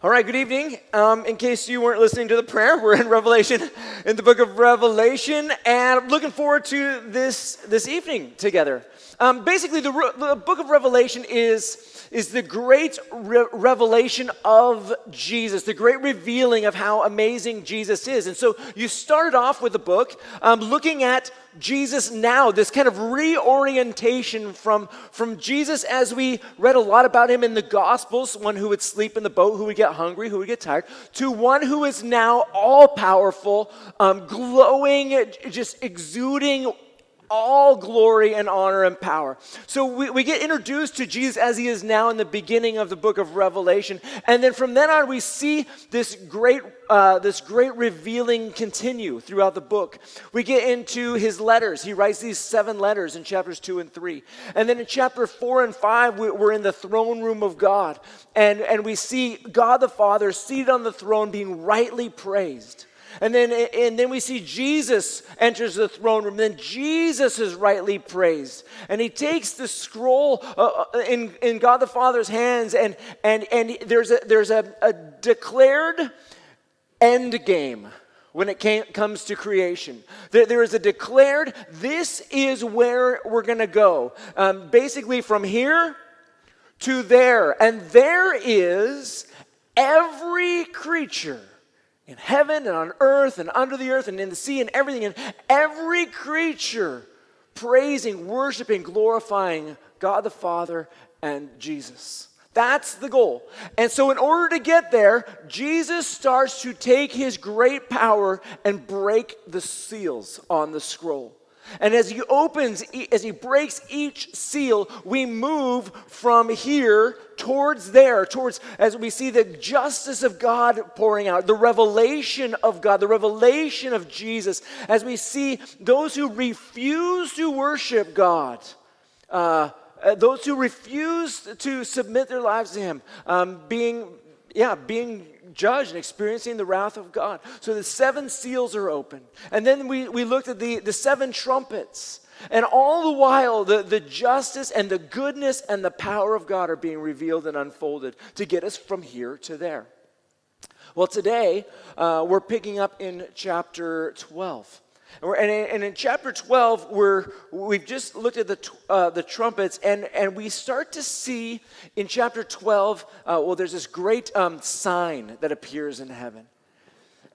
All right, good evening. Um, in case you weren't listening to the prayer, we're in Revelation, in the book of Revelation, and I'm looking forward to this this evening together. Um, basically, the, the book of Revelation is, is the great re- revelation of Jesus, the great revealing of how amazing Jesus is. And so you started off with the book um, looking at Jesus now, this kind of reorientation from, from Jesus as we read a lot about him in the Gospels, one who would sleep in the boat, who would get hungry, who would get tired, to one who is now all powerful, um, glowing, just exuding all glory and honor and power. So we, we get introduced to Jesus as he is now in the beginning of the book of Revelation. And then from then on, we see this great, uh, this great revealing continue throughout the book. We get into his letters. He writes these seven letters in chapters two and three. And then in chapter four and five, we're in the throne room of God. And, and we see God the Father seated on the throne being rightly praised. And then, and then we see Jesus enters the throne room. Then Jesus is rightly praised. And he takes the scroll uh, uh, in, in God the Father's hands, and, and, and there's, a, there's a, a declared end game when it came, comes to creation. There, there is a declared, this is where we're going to go. Um, basically, from here to there. And there is every creature in heaven and on earth and under the earth and in the sea and everything, and every creature praising, worshiping, glorifying God the Father and Jesus. That's the goal. And so, in order to get there, Jesus starts to take his great power and break the seals on the scroll. And as he opens, as he breaks each seal, we move from here towards there, towards as we see the justice of God pouring out, the revelation of God, the revelation of Jesus, as we see those who refuse to worship God. Uh, uh those who refuse to submit their lives to Him, um, being, yeah, being judged and experiencing the wrath of God. So the seven seals are open. And then we, we looked at the, the seven trumpets. And all the while, the, the justice and the goodness and the power of God are being revealed and unfolded to get us from here to there. Well, today, uh, we're picking up in chapter 12. And in, chapter 12, we're, we've just looked at the, uh, the trumpets, and, and we start to see in chapter 12, uh, well, there's this great um, sign that appears in heaven.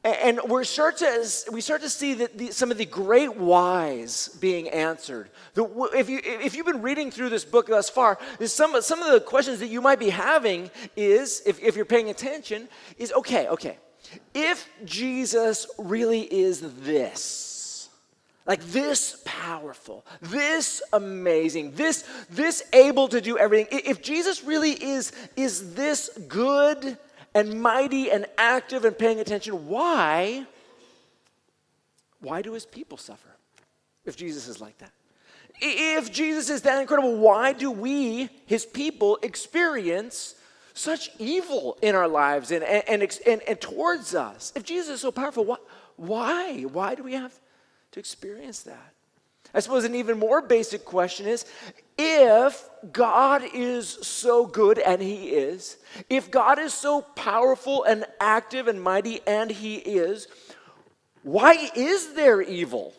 And, and we start to, we start to see that the, some of the great whys being answered. The, if, you, if you've been reading through this book thus far, some, some of the questions that you might be having is, if, if you're paying attention, is okay, okay, if Jesus really is this, like this powerful, this amazing, this this able to do everything. If Jesus really is is this good and mighty and active and paying attention, why why do his people suffer? If Jesus is like that. If Jesus is that incredible, why do we, his people, experience such evil in our lives and, and, and, and, towards us? If Jesus is so powerful, why? Why, why do we have to experience that. I suppose an even more basic question is if God is so good, and He is, if God is so powerful and active and mighty, and He is, why is there evil?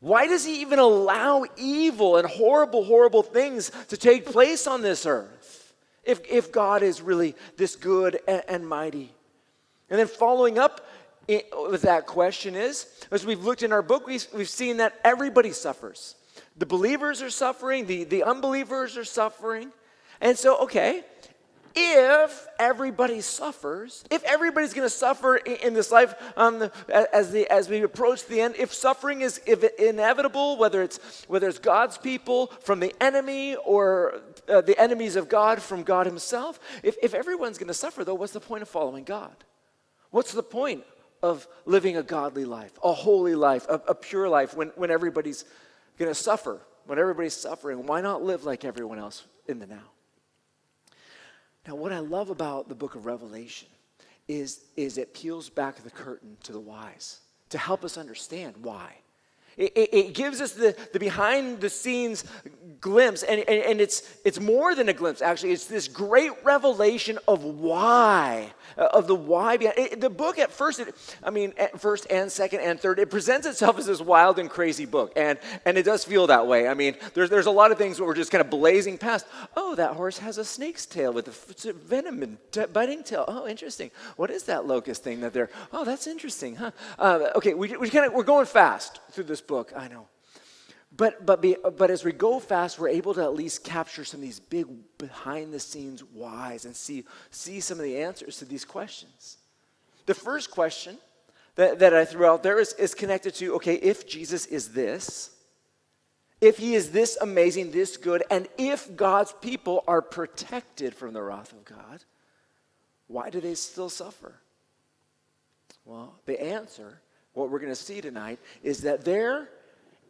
Why does He even allow evil and horrible, horrible things to take place on this earth? If, if God is really this good and, and mighty. And then following up, with that question is, as we've looked in our book, we've, we've seen that everybody suffers. The believers are suffering, the, the unbelievers are suffering. And so, okay, if everybody suffers, if everybody's going to suffer in, in, this life um, as, the, as we approach the end, if suffering is if inevitable, whether it's, whether it's God's people from the enemy or uh, the enemies of God from God Himself, if, if everyone's going to suffer, though, what's the point of following God? What's the point of living a godly life, a holy life, a, a pure life when, when everybody's going to suffer, when everybody's suffering. Why not live like everyone else in the now? Now, what I love about the book of Revelation is, is it peels back the curtain to the wise to help us understand why. It, it, gives us the, the behind the scenes glimpse, and, and, and, it's, it's more than a glimpse, actually. It's this great revelation of why, uh, of the why behind it, The book at first, it, I mean, first and second and third, it presents itself as this wild and crazy book, and, and it does feel that way. I mean, there's, there's a lot of things where we're just kind of blazing past. Oh, that horse has a snake's tail with a venom and t- biting tail. Oh, interesting. What is that locust thing that they're, oh, that's interesting, huh? Uh, okay, we, we kind of, we're going fast through this book, I know. But, but, be, but as we go fast, we're able to at least capture some of these big behind the scenes whys and see, see some of the answers to these questions. The first question that, that I threw out there is, is connected to okay, if Jesus is this, if he is this amazing, this good, and if God's people are protected from the wrath of God, why do they still suffer? Well, the answer, what we're going to see tonight, is that there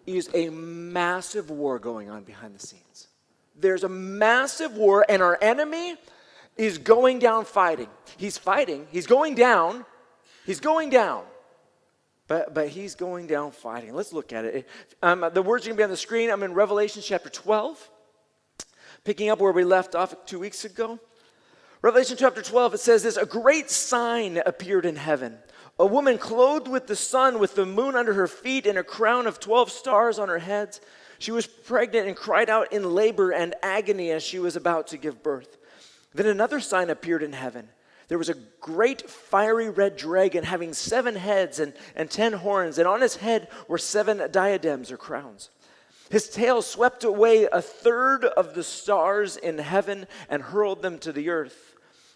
is a massive war going on behind the scenes. There's a massive war, and our enemy is going down fighting. He's fighting, he's going down, he's going down. But, but he's going down fighting. Let's look at it. Um, the words are going to be on the screen. I'm in Revelation chapter 12, picking up where we left off two weeks ago. Revelation chapter 12, it says this A great sign appeared in heaven a woman clothed with the sun, with the moon under her feet, and a crown of 12 stars on her head. She was pregnant and cried out in labor and agony as she was about to give birth. Then another sign appeared in heaven. There was a great fiery red dragon having seven heads and, and ten horns, and on his head were seven diadems or crowns. His tail swept away a third of the stars in heaven and hurled them to the earth.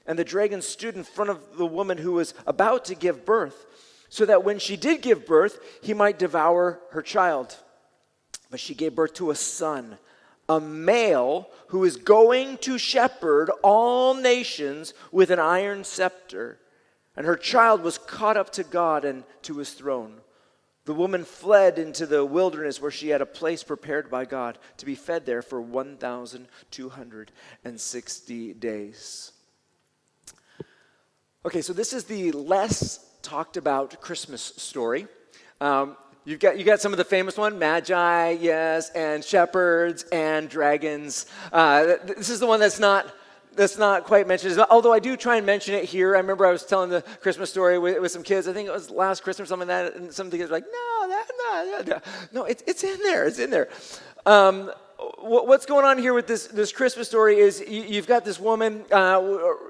And the dragon stood in front of the woman who was about to give birth, so that when she did give birth, he might devour her child. But she gave birth to a son, a male who is going to shepherd all nations with an iron scepter. And her child was caught up to God and to his throne. The woman fled into the wilderness where she had a place prepared by God to be fed there for 1,260 days. Okay, so this is the less talked about Christmas story. Um, you've got, you got some of the famous one, Magi, yes, and shepherds and dragons. Uh, this is the one that's not that's not quite mentioned. Although I do try and mention it here. I remember I was telling the Christmas story with, with some kids. I think it was last Christmas, something like that, and some of the kids were like, "No, that, no, no, no, it, it's in there. It's in there." Um, what's going on here with this, this Christmas story is you, have got this woman, uh,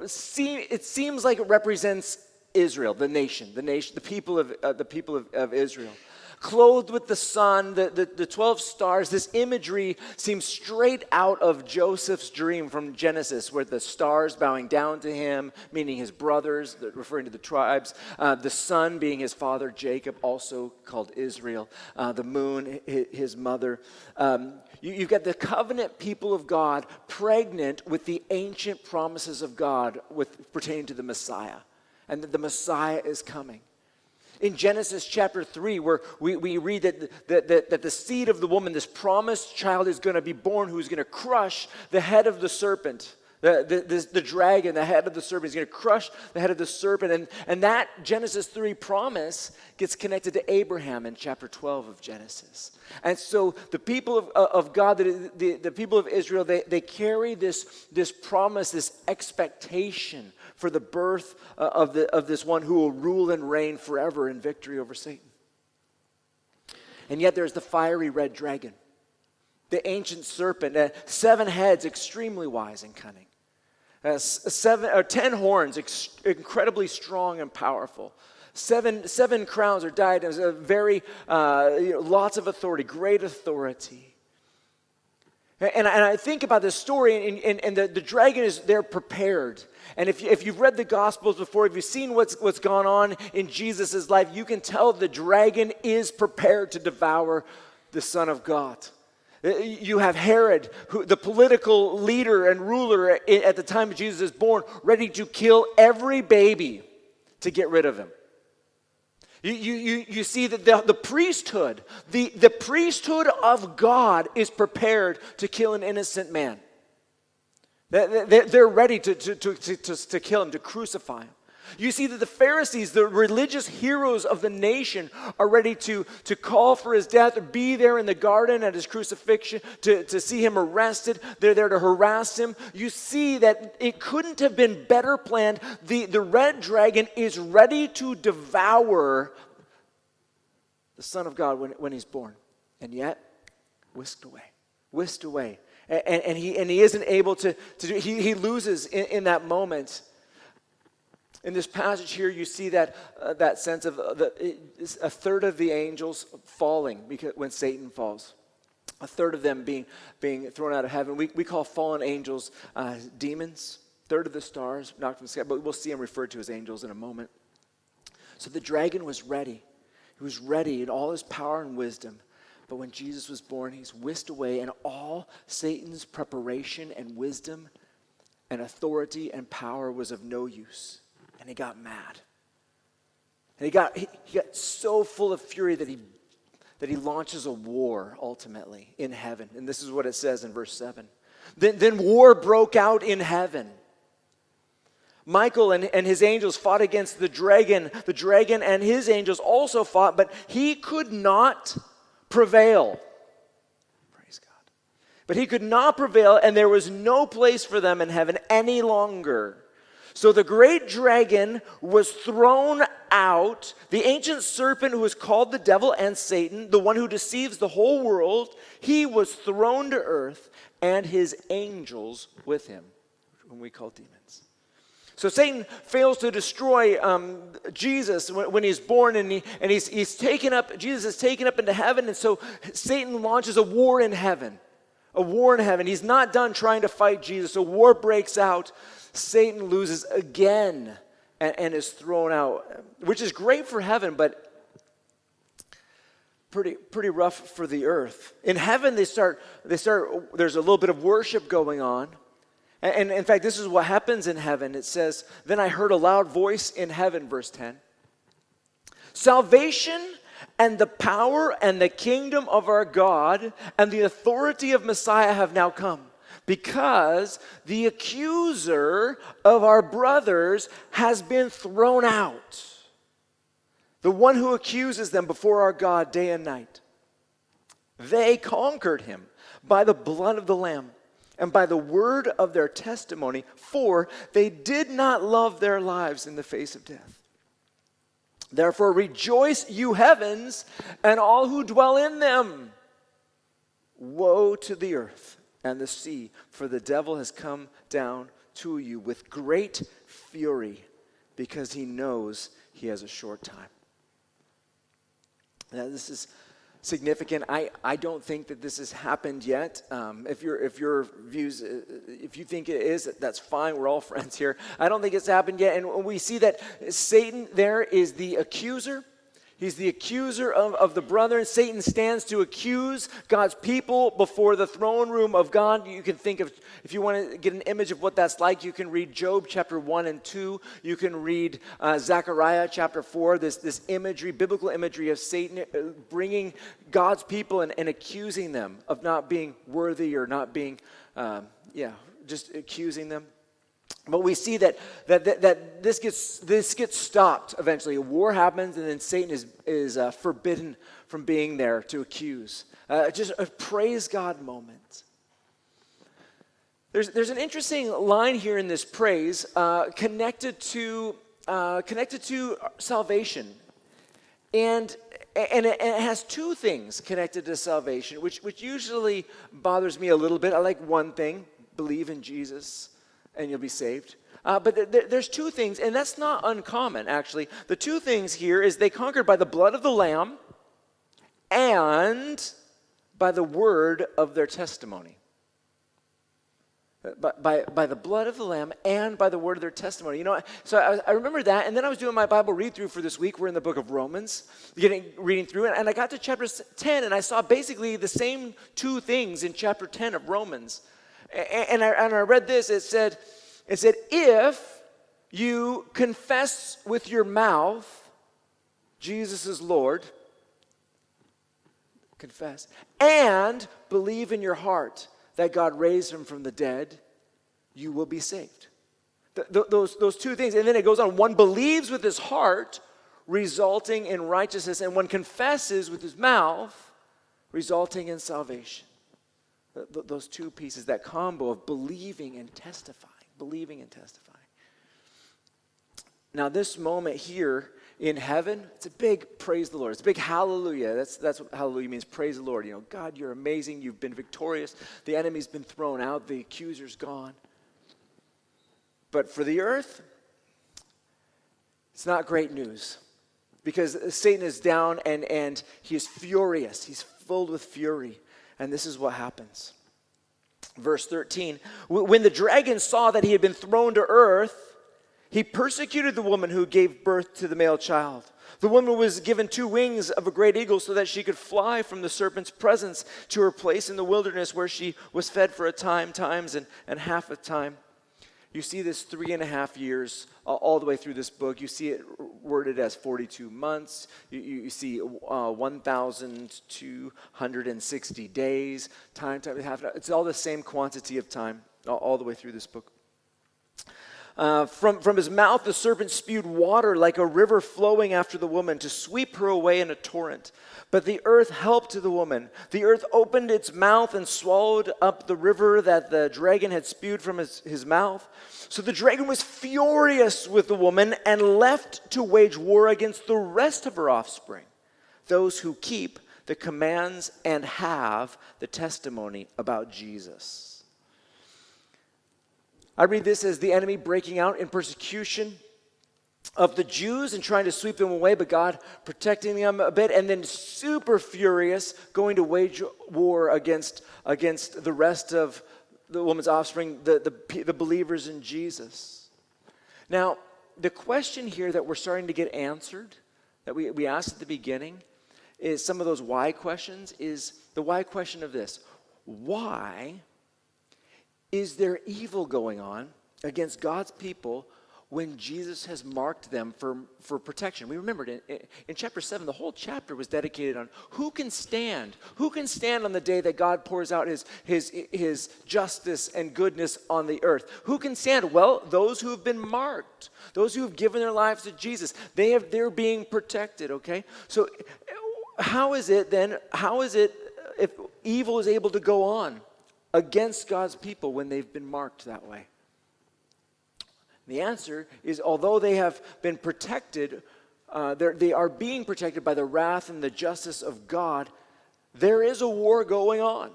it seems like it represents Israel, the nation, the nation, the people of, uh, the people of, of Israel clothed with the sun, the, the, the 12 stars. This imagery seems straight out of Joseph's dream from Genesis, where the stars bowing down to him, meaning his brothers, referring to the tribes, uh, the sun being his father, Jacob, also called Israel, uh, the moon, his mother. Um, you, you've got the covenant people of God pregnant with the ancient promises of God with, pertaining to the Messiah, and that the Messiah is coming. In Genesis chapter 3, where we, we read that, that, that, that the seed of the woman, this promised child, is going to be born who's going to crush the head of the serpent. The, the, the, dragon, the head of the serpent, is going to crush the head of the serpent. And, and that Genesis 3 promise gets connected to Abraham in chapter 12 of Genesis. And so the people of, of God, the, the, the people of Israel, they, they carry this, this promise, this expectation for the birth uh, of, the, of this one who will rule and reign forever in victory over Satan. And yet there's the fiery red dragon, the ancient serpent, uh, seven heads, extremely wise and cunning, uh, seven or ten horns, ex- incredibly strong and powerful. Seven, seven crowns or diadems, very uh, you know, lots of authority, great authority. And, and I think about this story, and, and, and the, the dragon is there prepared. And if, you, if you've read the Gospels before, if you've seen what's, what's gone on in Jesus' life, you can tell the dragon is prepared to devour the Son of God. Uh, you have Herod, who, the political leader and ruler at the time Jesus is born, ready to kill every baby to get rid of him. You, you, you see that the, the priesthood, the, the priesthood of God is prepared to kill an innocent man. They're ready to, to, to, to, to kill him, to crucify him. You see that the Pharisees, the religious heroes of the nation, are ready to, to call for his death or be there in the garden at his crucifixion to, to see him arrested. They're there to harass him. You see that it couldn't have been better planned. The, the red dragon is ready to devour the Son of God when, when he's born. And yet, whisked away, whisked away. And, and, he, and he isn't able to, to do, he, he loses in, in that moment. In this passage here, you see that, uh, that sense of uh, the, a third of the angels falling because, when Satan falls. A third of them being, being thrown out of heaven. We, we call fallen angels uh, demons. Third of the stars knocked from the sky, but we'll see them referred to as angels in a moment. So the dragon was ready. He was ready in all his power and wisdom. But when Jesus was born, he's whisked away, and all Satan's preparation and wisdom and authority and power was of no use and he got mad. And he got, he, he got so full of fury that he, that he launches a war ultimately in heaven. And this is what it says in verse 7. Then, then war broke out in heaven. Michael and, and his angels fought against the dragon. The dragon and his angels also fought, but he could not prevail. Praise God. But he could not prevail, and there was no place for them in heaven any longer. So the great dragon was thrown out, the ancient serpent who is called the devil and Satan, the one who deceives the whole world, he was thrown to earth and his angels with him, whom we call demons. So Satan fails to destroy um, Jesus when, when, he's born, and, he, and he's, he's taken up, Jesus is taken up into heaven, and so Satan launches a war in heaven. A war in heaven. He's not done trying to fight Jesus. A war breaks out. Satan loses again and, and is thrown out, which is great for heaven, but pretty pretty rough for the earth. In heaven, they start they start. There's a little bit of worship going on, and, and, in fact, this is what happens in heaven. It says, "Then I heard a loud voice in heaven." Verse ten. Salvation and the power and the kingdom of our God and the authority of Messiah have now come because the accuser of our brothers has been thrown out. The one who accuses them before our God day and night. They conquered him by the blood of the Lamb and by the word of their testimony, for they did not love their lives in the face of death. Therefore, rejoice, you heavens, and all who dwell in them. Woe to the earth and the sea, for the devil has come down to you with great fury because he knows he has a short time. Now, this is significant. I, I don't think that this has happened yet. Um, if, your if your views, uh, if you think it is, that's fine. We're all friends here. I don't think it's happened yet. And we see that Satan there is the accuser. He's the accuser of, of the brethren. Satan stands to accuse God's people before the throne room of God. You can think of, if you want to get an image of what that's like, you can read Job chapter 1 and 2. You can read uh, Zechariah chapter 4, this, this imagery, biblical imagery of Satan uh, bringing God's people and, and accusing them of not being worthy or not being, um, yeah, just accusing them. But we see that, that, that, that, this, gets, this gets stopped eventually. A war happens, and then Satan is, is uh, forbidden from being there to accuse. Uh, just a praise God moment. There's, there's an interesting line here in this praise uh, connected, to, uh, connected to salvation. And, and, it, and it has two things connected to salvation, which, which usually bothers me a little bit. I like one thing believe in Jesus and you'll be saved. Uh, but th- th- there's two things, and that's not uncommon, actually. The two things here is they conquered by the blood of the Lamb and by the word of their testimony. Uh, by, by, by, the blood of the Lamb and by the word of their testimony. You know, so I, I, remember that, and then I was doing my Bible read through for this week. We're in the book of Romans, getting reading through it, and I got to chapter 10, and I saw basically the same two things in chapter 10 of Romans. And I, and I read this it said, it said, if you confess with your mouth Jesus is Lord, confess, and believe in your heart that God raised him from the dead, you will be saved. Th- th- those, those two things. And then it goes on one believes with his heart, resulting in righteousness, and one confesses with his mouth, resulting in salvation. Th- th- those two pieces, that combo of believing and testifying, believing and testifying. Now, this moment here in heaven, it's a big praise the Lord. It's a big hallelujah. That's, that's what hallelujah means praise the Lord. You know, God, you're amazing. You've been victorious. The enemy's been thrown out, the accuser's gone. But for the earth, it's not great news because Satan is down and, and he is furious. He's filled with fury. And this is what happens. Verse 13 When the dragon saw that he had been thrown to earth, he persecuted the woman who gave birth to the male child. The woman was given two wings of a great eagle so that she could fly from the serpent's presence to her place in the wilderness where she was fed for a time, times, and, and half a time. You see this three and a half years uh, all the way through this book. You see it worded as 42 months. You, you, you see uh, 1,260 days, time, time, half. It's all the same quantity of time all, all the way through this book. Uh, from, from his mouth, the serpent spewed water like a river flowing after the woman to sweep her away in a torrent. But the earth helped the woman. The earth opened its mouth and swallowed up the river that the dragon had spewed from his, his mouth. So the dragon was furious with the woman and left to wage war against the rest of her offspring, those who keep the commands and have the testimony about Jesus. I read this as the enemy breaking out in persecution of the Jews and trying to sweep them away, but God protecting them a bit, and then super furious, going to wage war against, against the rest of the woman's offspring, the, the, the believers in Jesus. Now, the question here that we're starting to get answered, that we, we asked at the beginning, is some of those why questions, is the why question of this. Why is there evil going on against God's people when Jesus has marked them for, for protection? We remembered in, in chapter 7, the whole chapter was dedicated on who can stand? Who can stand on the day that God pours out his, his, his justice and goodness on the earth? Who can stand? Well, those who have been marked, those who have given their lives to Jesus, they have, they're being protected, okay? So, how is it then, how is it if evil is able to go on? against God's people when they've been marked that way? The answer is although they have been protected, uh, they are being protected by the wrath and the justice of God, there is a war going on.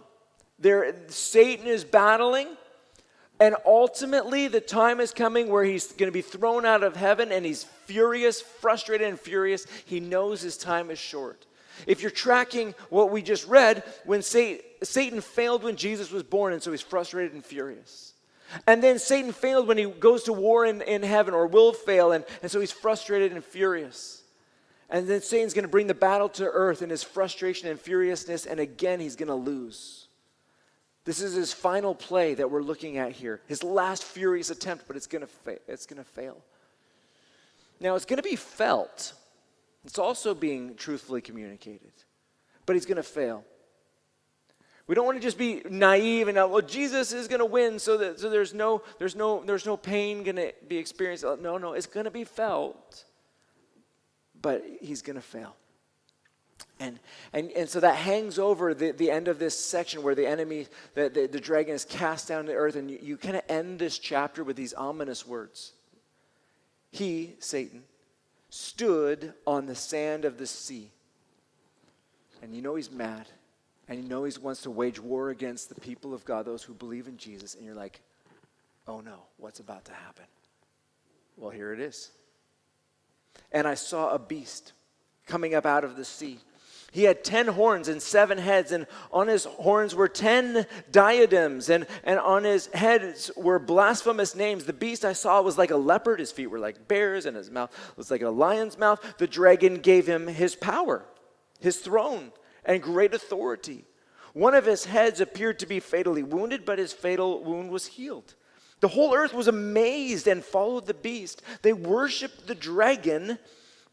There, Satan is battling, and ultimately the time is coming where he's going to be thrown out of heaven and he's furious, frustrated, and furious. He knows his time is short. If you're tracking what we just read, when Satan, Satan failed when Jesus was born, and so he's frustrated and furious. And then Satan failed when he goes to war in, in heaven, or will fail, and, and so he's frustrated and furious. And then Satan's going to bring the battle to earth in his frustration and furiousness, and again he's going to lose. This is his final play that we're looking at here. His last furious attempt, but it's going to fa- it's going to fail. Now it's going to be felt it's also being truthfully communicated. But he's going to fail. We don't want to just be naive and well, Jesus is going to win, so that so there's no there's no there's no pain going to be experienced. No, no, it's going to be felt, but he's going to fail. And, and, and so that hangs over the, the end of this section where the enemy, the, the, the dragon is cast down to earth, and you, you kind of end this chapter with these ominous words. He, Satan, stood on the sand of the sea. And you know he's mad. And you know he wants to wage war against the people of God, those who believe in Jesus. And you're like, oh no, what's about to happen? Well, here it is. And I saw a beast coming up out of the sea he had 10 horns and seven heads, and on his horns were 10 diadems, and, and on his heads were blasphemous names. The beast I saw was like a leopard, his feet were like bears, and his mouth was like a lion's mouth. The dragon gave him his power, his throne, and great authority. One of his heads appeared to be fatally wounded, but his fatal wound was healed. The whole earth was amazed and followed the beast. They worshiped the dragon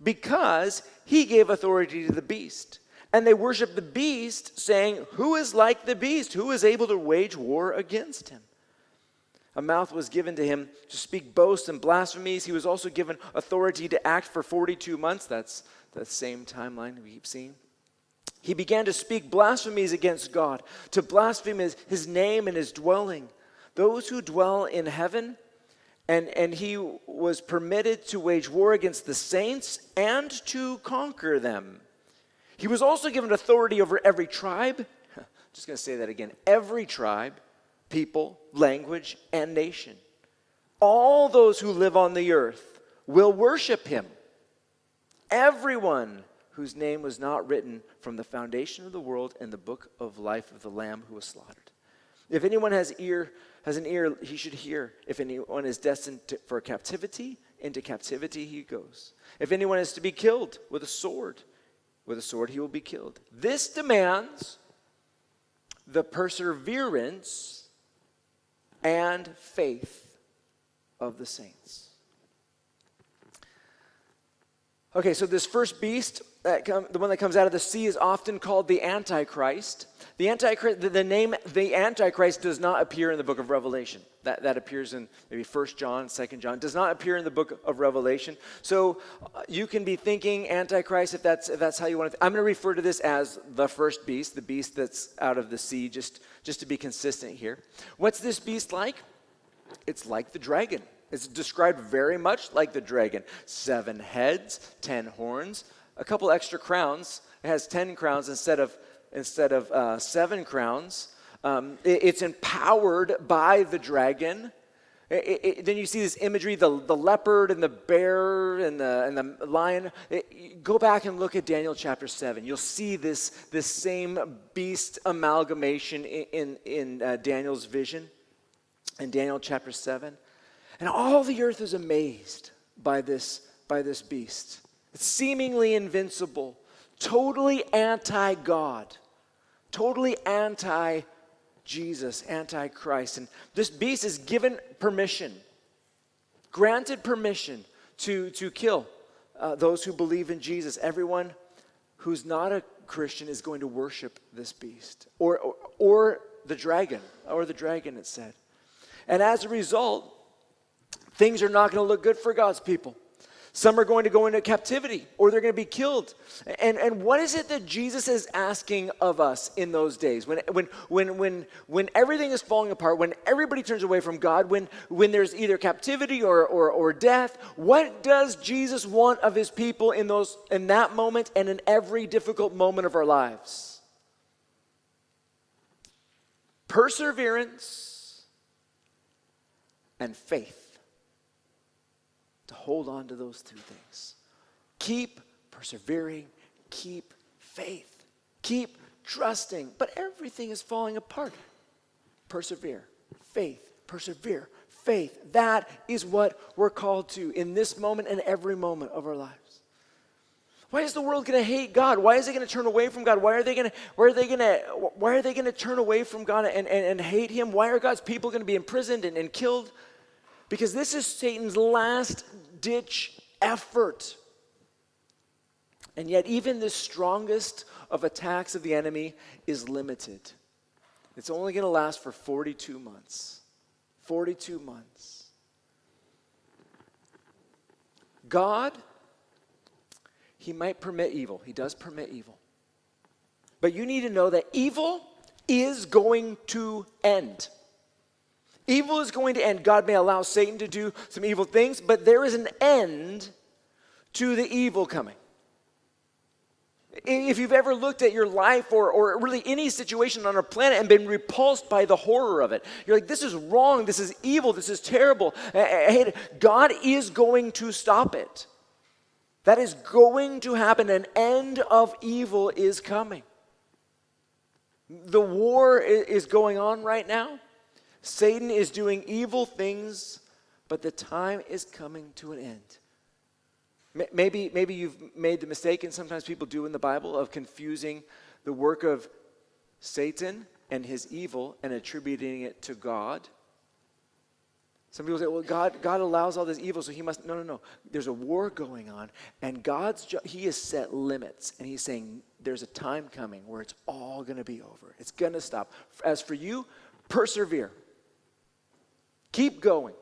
because he gave authority to the beast. And they worshiped the beast, saying, Who is like the beast? Who is able to wage war against him? A mouth was given to him to speak boasts and blasphemies. He was also given authority to act for 42 months. That's the same timeline we keep seeing. He began to speak blasphemies against God, to blaspheme his, his name and his dwelling. Those who dwell in heaven, and, and he was permitted to wage war against the saints and to conquer them. He was also given authority over every tribe. Just going to say that again every tribe, people, language, and nation. All those who live on the earth will worship him. Everyone whose name was not written from the foundation of the world in the book of life of the Lamb who was slaughtered. If anyone has ear, has an ear, he should hear. If anyone is destined to, for captivity, into captivity he goes. If anyone is to be killed with a sword, with a sword he will be killed. This demands the perseverance and faith of the saints. Okay, so this first beast, come, the one that comes out of the sea, is often called the Antichrist. The Antichrist, the, the, name the Antichrist does not appear in the book of Revelation. That, that appears in maybe First John, Second John. does not appear in the book of Revelation. So uh, you can be thinking Antichrist if that's if that's how you want to. I'm going to refer to this as the first beast, the beast that's out of the sea, just just to be consistent here. What's this beast like? It's like the dragon. It's described very much like the dragon. Seven heads, ten horns, a couple extra crowns. It has ten crowns instead of instead of uh, seven crowns. Um, it, it's empowered by the dragon. It, it, then you see this imagery the, the leopard and the bear and the, and the lion. go back and look at Daniel chapter 7. You'll see this, this same beast amalgamation in, in, in uh, Daniel's vision in Daniel chapter 7. And all the earth is amazed by this, by this beast. Seemingly invincible, totally anti God, totally anti Jesus, anti Christ. And this beast is given permission, granted permission to, to kill uh, those who believe in Jesus. Everyone who's not a Christian is going to worship this beast or, or, or the dragon, or the dragon, it said. And as a result, things are not going to look good for God's people. Some are going to go into captivity or they're going to be killed. And, and what is it that Jesus is asking of us in those days? When, when, when, when, when everything is falling apart, when everybody turns away from God, when, when there's either captivity or, or, or death, what does Jesus want of his people in, those, in that moment and in every difficult moment of our lives? Perseverance and faith to hold on to those two things. Keep persevering, keep faith, keep trusting. But everything is falling apart. Persevere, faith, persevere, faith. That is what we're called to in this moment and every moment of our lives. Why is the world going to hate God? Why is it going to turn away from God? Why are they going to why are they going to why are they going to turn away from God and, and, and hate him? Why are God's people going to be imprisoned and, and killed? Because this is Satan's last ditch effort. And yet, even the strongest of attacks of the enemy is limited. It's only going to last for 42 months. 42 months. God, He might permit evil. He does permit evil. But you need to know that evil is going to end. Evil is going to end. God may allow Satan to do some evil things, but there is an end to the evil coming. If you've ever looked at your life or, or really any situation on our planet and been repulsed by the horror of it, you're like, this is wrong, this is evil, this is terrible. God is going to stop it. That is going to happen. An end of evil is coming. The war is going on right now. Satan is doing evil things, but the time is coming to an end. Maybe, maybe you've made the mistake, and sometimes people do in the Bible, of confusing the work of Satan and his evil and attributing it to God. Some people say, well, God, God allows all this evil, so he must. No, no, no. There's a war going on, and God's, he has set limits, and he's saying, there's a time coming where it's all going to be over. It's going to stop. As for you, persevere. Keep going.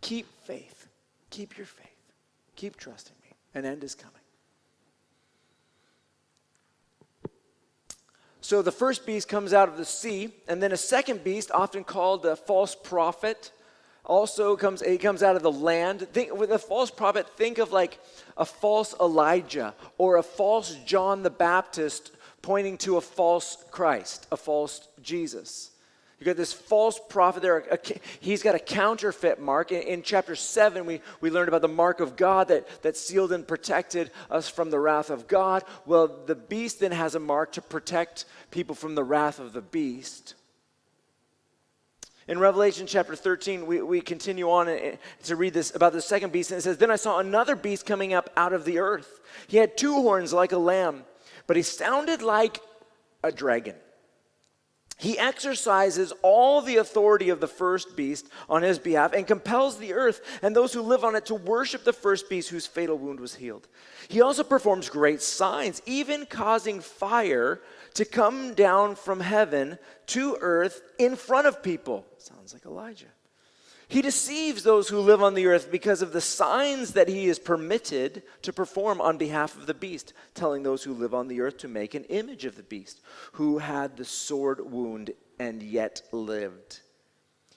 Keep faith. Keep your faith. Keep trusting me. An end is coming. So the first beast comes out of the sea, and then a second beast, often called a false prophet, also comes he comes out of the land. Think with a false prophet, think of like a false Elijah or a false John the Baptist pointing to a false Christ, a false Jesus. You got this false prophet there. He's got a counterfeit mark. In, chapter 7, we, we learned about the mark of God that, that sealed and protected us from the wrath of God. Well, the beast then has a mark to protect people from the wrath of the beast. In Revelation chapter 13, we, we continue on eh, eh, to read this about the second beast, and it says, Then I saw another beast coming up out of the earth. He had two horns like a lamb, but he sounded like a dragon. He exercises all the authority of the first beast on his behalf and compels the earth and those who live on it to worship the first beast whose fatal wound was healed. He also performs great signs, even causing fire to come down from heaven to earth in front of people. Sounds like Elijah. He deceives those who live on the earth because of the signs that he is permitted to perform on behalf of the beast, telling those who live on the earth to make an image of the beast, who had the sword wound and yet lived.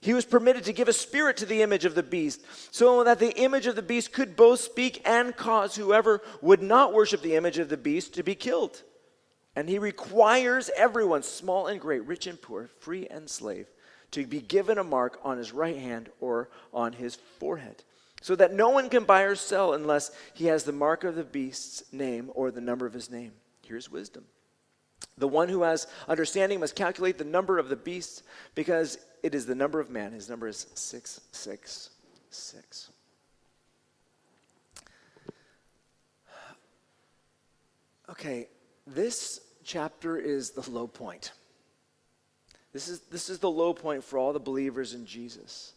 He was permitted to give a spirit to the image of the beast, so that the image of the beast could both speak and cause whoever would not worship the image of the beast to be killed. And he requires everyone, small and great, rich and poor, free and slave, to be given a mark on his right hand or on his forehead, so that no one can buy or sell unless he has the mark of the beast's name or the number of his name. Here's wisdom. The one who has understanding must calculate the number of the beast because it is the number of man. His number is 666. Okay, this chapter is the low point. This is, this is the low point for all the believers in Jesus.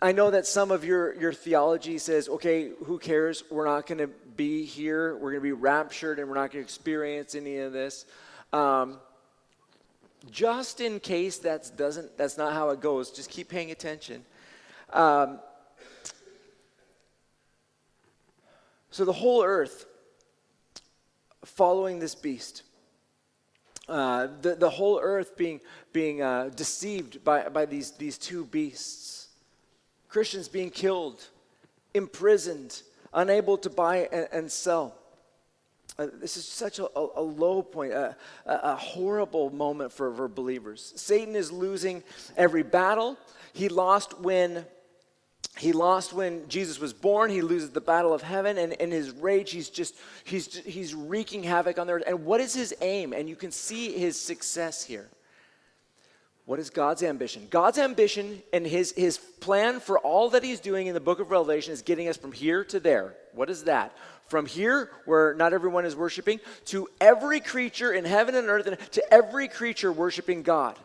I know that some of your, your theology says, okay, who cares? We're not going to be here. We're going to be raptured and we're not going to experience any of this. Um, just in case that's, doesn't, that's not how it goes, just keep paying attention. Um, so the whole earth following this beast. Uh, the, the whole earth being, being uh, deceived by, by these, these two beasts. Christians being killed, imprisoned, unable to buy and, and sell. Uh, this is such a, a, a low point, a, a, horrible moment for, for believers. Satan is losing every battle. He lost when he lost when Jesus was born. He loses the battle of heaven, and in his rage, he's just he's he's wreaking havoc on the earth. And what is his aim? And you can see his success here. What is God's ambition? God's ambition and his, his plan for all that he's doing in the book of Revelation is getting us from here to there. What is that? From here, where not everyone is worshiping, to every creature in heaven and earth, and to every creature worshiping God.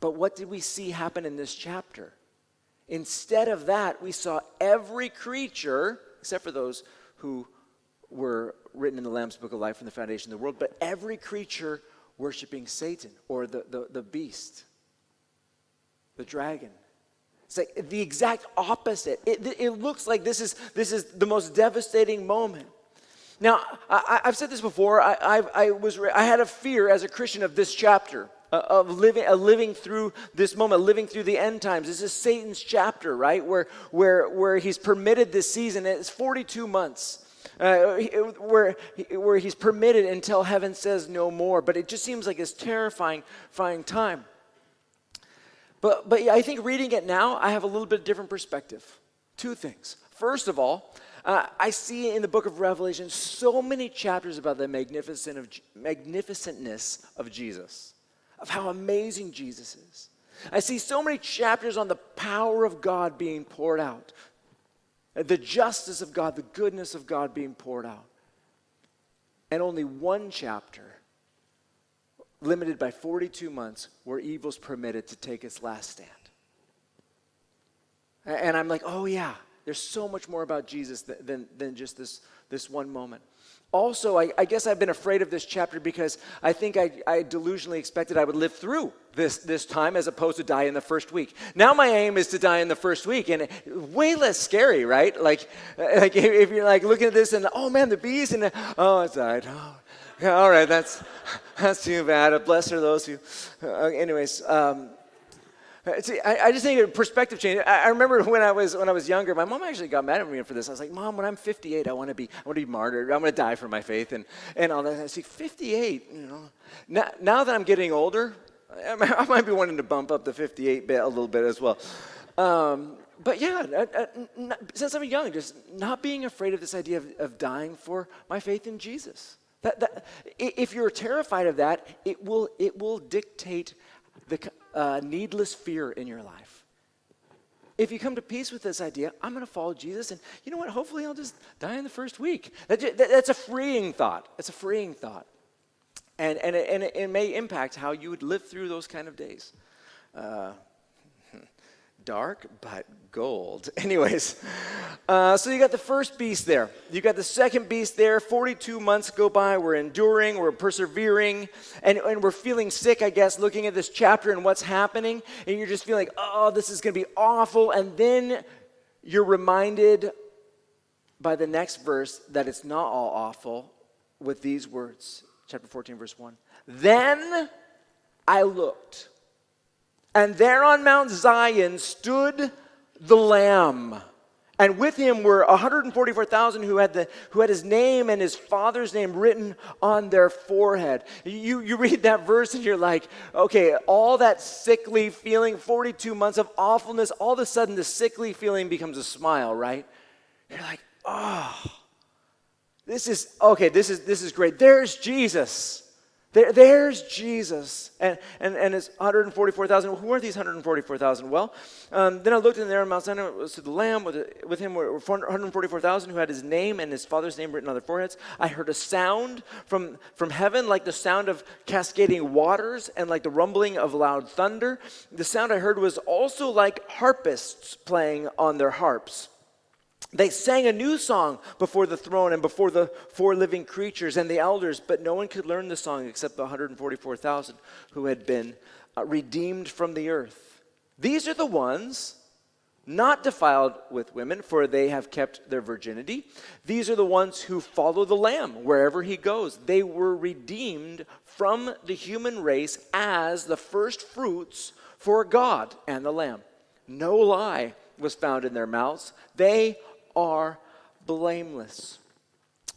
But what did we see happen in this chapter? Instead of that, we saw every creature, except for those who were written in the Lamb's Book of Life from the foundation of the world, but every creature worshiping Satan or the, the, the beast, the dragon. It's like the exact opposite. It, it looks like this is, this is the most devastating moment. Now, I, have said this before. I, I, I, was, I had a fear as a Christian of this chapter uh, of living, uh, living through this moment, living through the end times. This is Satan's chapter, right? Where, where, where he's permitted this season. It's 42 months. Uh, where, where he's permitted until heaven says no more. But it just seems like this terrifying, terrifying time. But, but I think reading it now, I have a little bit of different perspective. Two things. First of all, uh, I see in the book of Revelation so many chapters about the magnificent of, magnificentness of Jesus of how amazing Jesus is. I see so many chapters on the power of God being poured out, the justice of God, the goodness of God being poured out. And only one chapter, limited by 42 months, where evil's permitted to take its last stand. And I'm like, oh, yeah, There's so much more about Jesus than, than, than just this, this one moment. Also, I, I, guess I've been afraid of this chapter because I think I, I, delusionally expected I would live through this, this time as opposed to die in the first week. Now my aim is to die in the first week, and way less scary, right? Like, like if you're like looking at this and oh man, the bees and oh, it died. Oh, all right, that's that's too bad. Bless are those who. Uh, anyways, um, See, I, I, just think a perspective change. I, I, remember when I was when I was younger, my mom actually got mad at me for this. I was like, "Mom, when I'm 58, I want to be I want to be martyred. I'm going to die for my faith." And and all that. I see, 58. You know, now, now that I'm getting older, I might be wanting to bump up the 58 bit a little bit as well. Um, but yeah, uh, uh, since I'm young, just not being afraid of this idea of, of dying for my faith in Jesus. That, that, if you're terrified of that, it will, it will dictate the uh, needless fear in your life. If you come to peace with this idea, I'm going to follow Jesus, and you know what? Hopefully, I'll just die in the first week. That, that, that's a freeing thought. It's a freeing thought. And, and, it, and it, it, may impact how you would live through those kind of days. Uh, dark, but gold. Anyways, uh, so you got the first beast there. You got the second beast there. 42 months go by. We're enduring, we're persevering, and, and we're feeling sick, I guess, looking at this chapter and what's happening. And you're just feeling like, oh, this is going to be awful. And then you're reminded by the next verse that it's not all awful with these words. Chapter 14, verse 1. Then I looked and there on Mount Zion stood the Lamb. And with him were 144,000 who had, the, who had his name and his father's name written on their forehead. You, you read that verse and you're like, okay, all that sickly feeling, 42 months of awfulness, all of a sudden the sickly feeling becomes a smile, right? You're like, oh, this is, okay, this is, this is great. There's Jesus. There, there's Jesus. And, and, and it's 144,000. Who are these 144,000? Well, um, then I looked in there, and Mount Sinai was to the Lamb. With, with him were 144,000 who had his name and his father's name written on their foreheads. I heard a sound from, from heaven, like the sound of cascading waters and like the rumbling of loud thunder. The sound I heard was also like harpists playing on their harps. They sang a new song before the throne and before the four living creatures and the elders, but no one could learn the song except the 144,000 who had been uh, redeemed from the earth. These are the ones not defiled with women, for they have kept their virginity. These are the ones who follow the Lamb wherever he goes. They were redeemed from the human race as the first fruits for God and the Lamb. No lie was found in their mouths. They are blameless.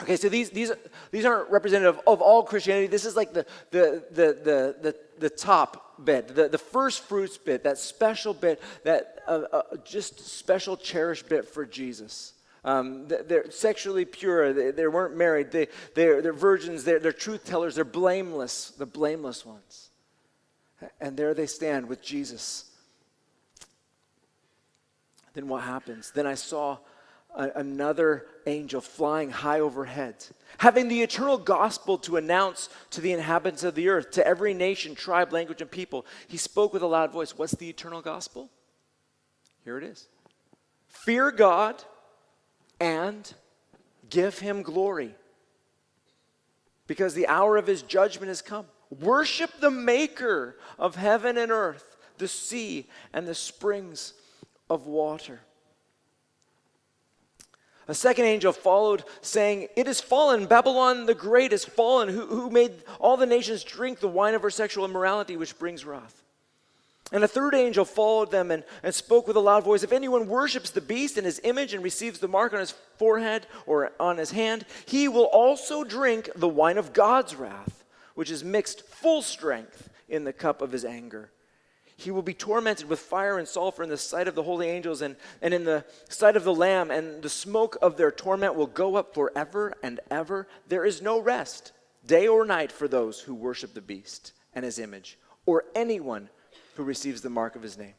Okay, so these, these, these aren't representative of all Christianity. This is like the, the, the, the, the, the top bit, the, the first fruits bit, that special bit, that uh, uh, just special cherished bit for Jesus. Um, they're sexually pure. They, they weren't married. They, they're, they're virgins. They're, they're truth tellers. They're blameless, the blameless ones. And there they stand with Jesus. Then what happens? Then I saw a, another angel flying high overhead, having the eternal gospel to announce to the inhabitants of the earth, to every nation, tribe, language, and people. He spoke with a loud voice. What's the eternal gospel? Here it is Fear God and give him glory, because the hour of his judgment has come. Worship the maker of heaven and earth, the sea, and the springs of water. A second angel followed, saying, It is fallen, Babylon the Great is fallen, who, who made all the nations drink the wine of her sexual immorality, which brings wrath. And a third angel followed them and, and spoke with a loud voice If anyone worships the beast in his image and receives the mark on his forehead or on his hand, he will also drink the wine of God's wrath, which is mixed full strength in the cup of his anger. He will be tormented with fire and sulfur in the sight of the holy angels and, and in the sight of the Lamb, and the smoke of their torment will go up forever and ever. There is no rest, day or night, for those who worship the beast and his image, or anyone who receives the mark of his name.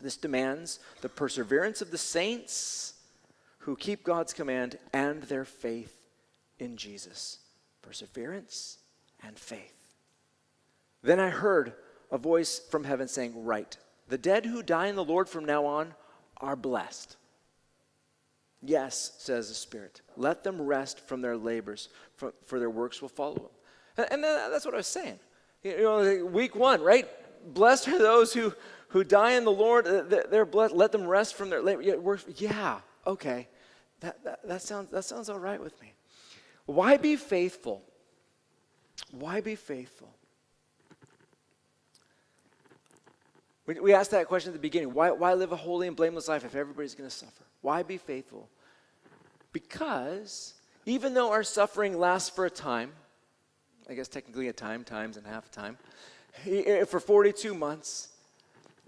This demands the perseverance of the saints who keep God's command and their faith in Jesus. Perseverance and faith. Then I heard a voice from heaven saying, Write, the dead who die in the Lord from now on are blessed. Yes, says the Spirit. Let them rest from their labors, for, for their works will follow them. And, and that's what I was saying. You know, week one, right? Blessed are those who, who die in the Lord. They're blessed. Let them rest from their labor. Yeah, okay. That, that, that, sounds, that sounds all right with me. Why be faithful? Why be faithful? We, we asked that question at the beginning. Why, why live a holy and blameless life if everybody's going to suffer? Why be faithful? Because even though our suffering lasts for a time, I guess technically a time, times and half a time, for 42 months,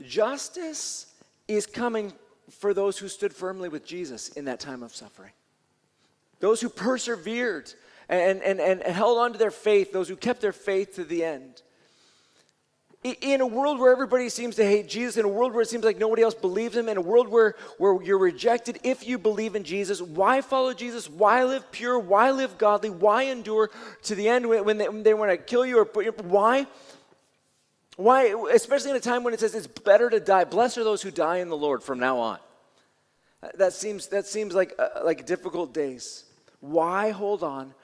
justice is coming for those who stood firmly with Jesus in that time of suffering. Those who persevered and, and, and held on to their faith, those who kept their faith to the end. In a world where everybody seems to hate Jesus, in a world where it seems like nobody else believes him, in a world where, where you're rejected if you believe in Jesus, why follow Jesus? Why live pure? Why live godly? Why endure to the end when they, when they want to kill you or put you? Why? Why, especially in a time when it says it's better to die. Blessed are those who die in the Lord from now on. That seems, that seems like, uh, like difficult days. Why hold on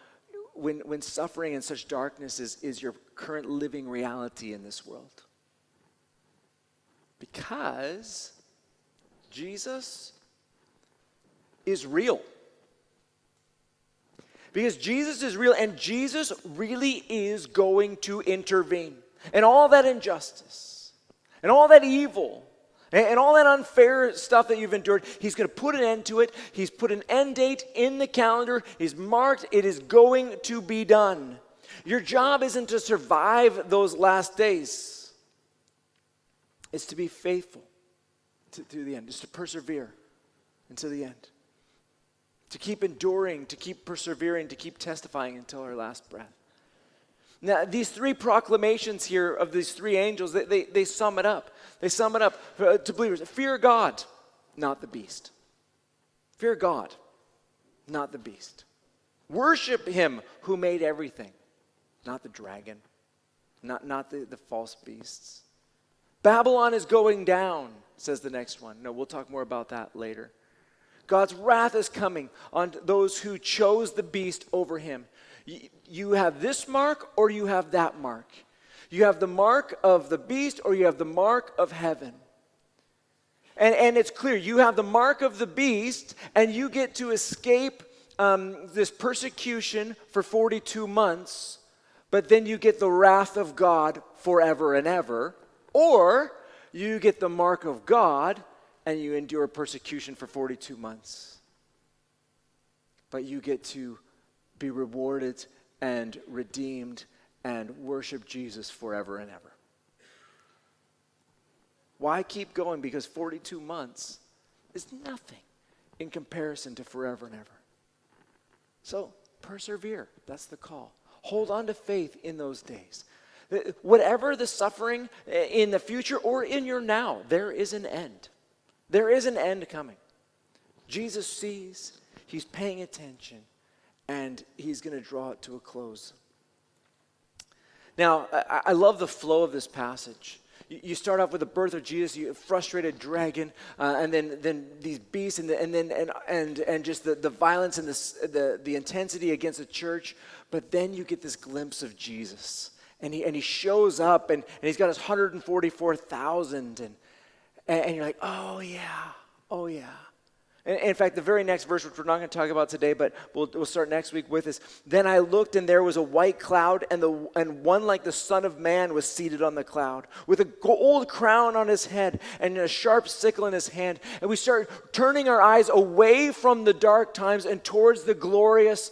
when, when suffering and such darkness is, is your current living reality in this world? Because Jesus is real. Because Jesus is real and Jesus really is going to intervene. And all that injustice and all that evil and, all that unfair stuff that you've endured, he's going to put an end to it. He's put an end date in the calendar. He's marked, it is going to be done. Your job isn't to survive those last days, it's to be faithful to, to the end, it's to persevere until the end. To keep enduring, to keep persevering, to keep testifying until our last breath. Now, these three proclamations here of these three angels, they, they, they sum it up. They sum it up uh, to believers fear God, not the beast. Fear God, not the beast. Worship him who made everything, not the dragon, not, not the, the false beasts. Babylon is going down, says the next one. No, we'll talk more about that later. God's wrath is coming on those who chose the beast over him. You have this mark or you have that mark. You have the mark of the beast or you have the mark of heaven. And, and it's clear you have the mark of the beast and you get to escape um, this persecution for 42 months, but then you get the wrath of God forever and ever. Or you get the mark of God and you endure persecution for 42 months. But you get to be rewarded and redeemed and worship Jesus forever and ever. Why keep going? Because 42 months is nothing in comparison to forever and ever. So persevere. That's the call. Hold on to faith in those days. Uh, whatever the suffering uh, in the future or in your now, there is an end. There is an end coming. Jesus sees, he's paying attention, and he's going to draw it to a close. Now, I, I, love the flow of this passage. You, start off with the birth of Jesus, you frustrated dragon, uh, and then, then these beasts, and, the, and then and, and, and just the, the violence and the, the, the intensity against the church. But then you get this glimpse of Jesus. And he, and he shows up, and, and he's got his 144,000, and, and you're like, oh, yeah, oh, yeah. In fact, the very next verse, which we're not going to talk about today, but we'll, we'll start next week with, is Then I looked, and there was a white cloud, and, the, and one like the Son of Man was seated on the cloud, with a gold crown on his head and a sharp sickle in his hand. And we start turning our eyes away from the dark times and towards the glorious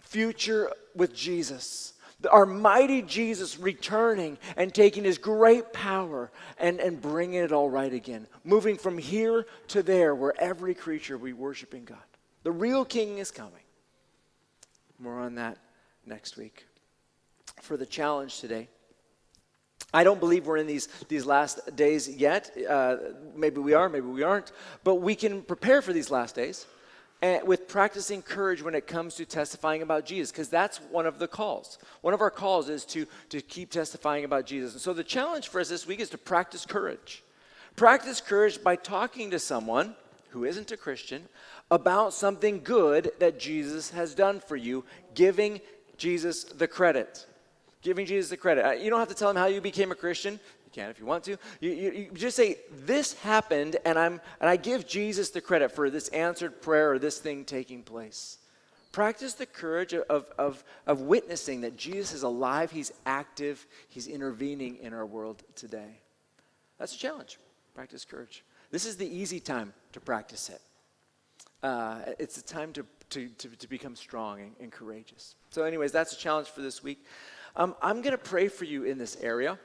future with Jesus our mighty Jesus returning and taking his great power and, and bringing it all right again, moving from here to there where every creature be worshiping God. The real king is coming. More on that next week. For the challenge today, I don't believe we're in these, these last days yet. Uh, maybe we are, maybe we aren't. But we can prepare for these last days and with practicing courage when it comes to testifying about Jesus, because that's one of the calls. One of our calls is to, to keep testifying about Jesus. And so the challenge for us this week is to practice courage. Practice courage by talking to someone who isn't a Christian about something good that Jesus has done for you, giving Jesus the credit. Giving Jesus the credit. Uh, You don't have to tell him how you became a Christian. Can if you want to. You, you, you just say, This happened, and, I'm, and I give Jesus the credit for this answered prayer or this thing taking place. Practice the courage of, of, of witnessing that Jesus is alive, He's active, He's intervening in our world today. That's a challenge. Practice courage. This is the easy time to practice it. Uh, it's a time to, to, to, to become strong and, and courageous. So, anyways, that's a challenge for this week. Um, I'm going to pray for you in this area.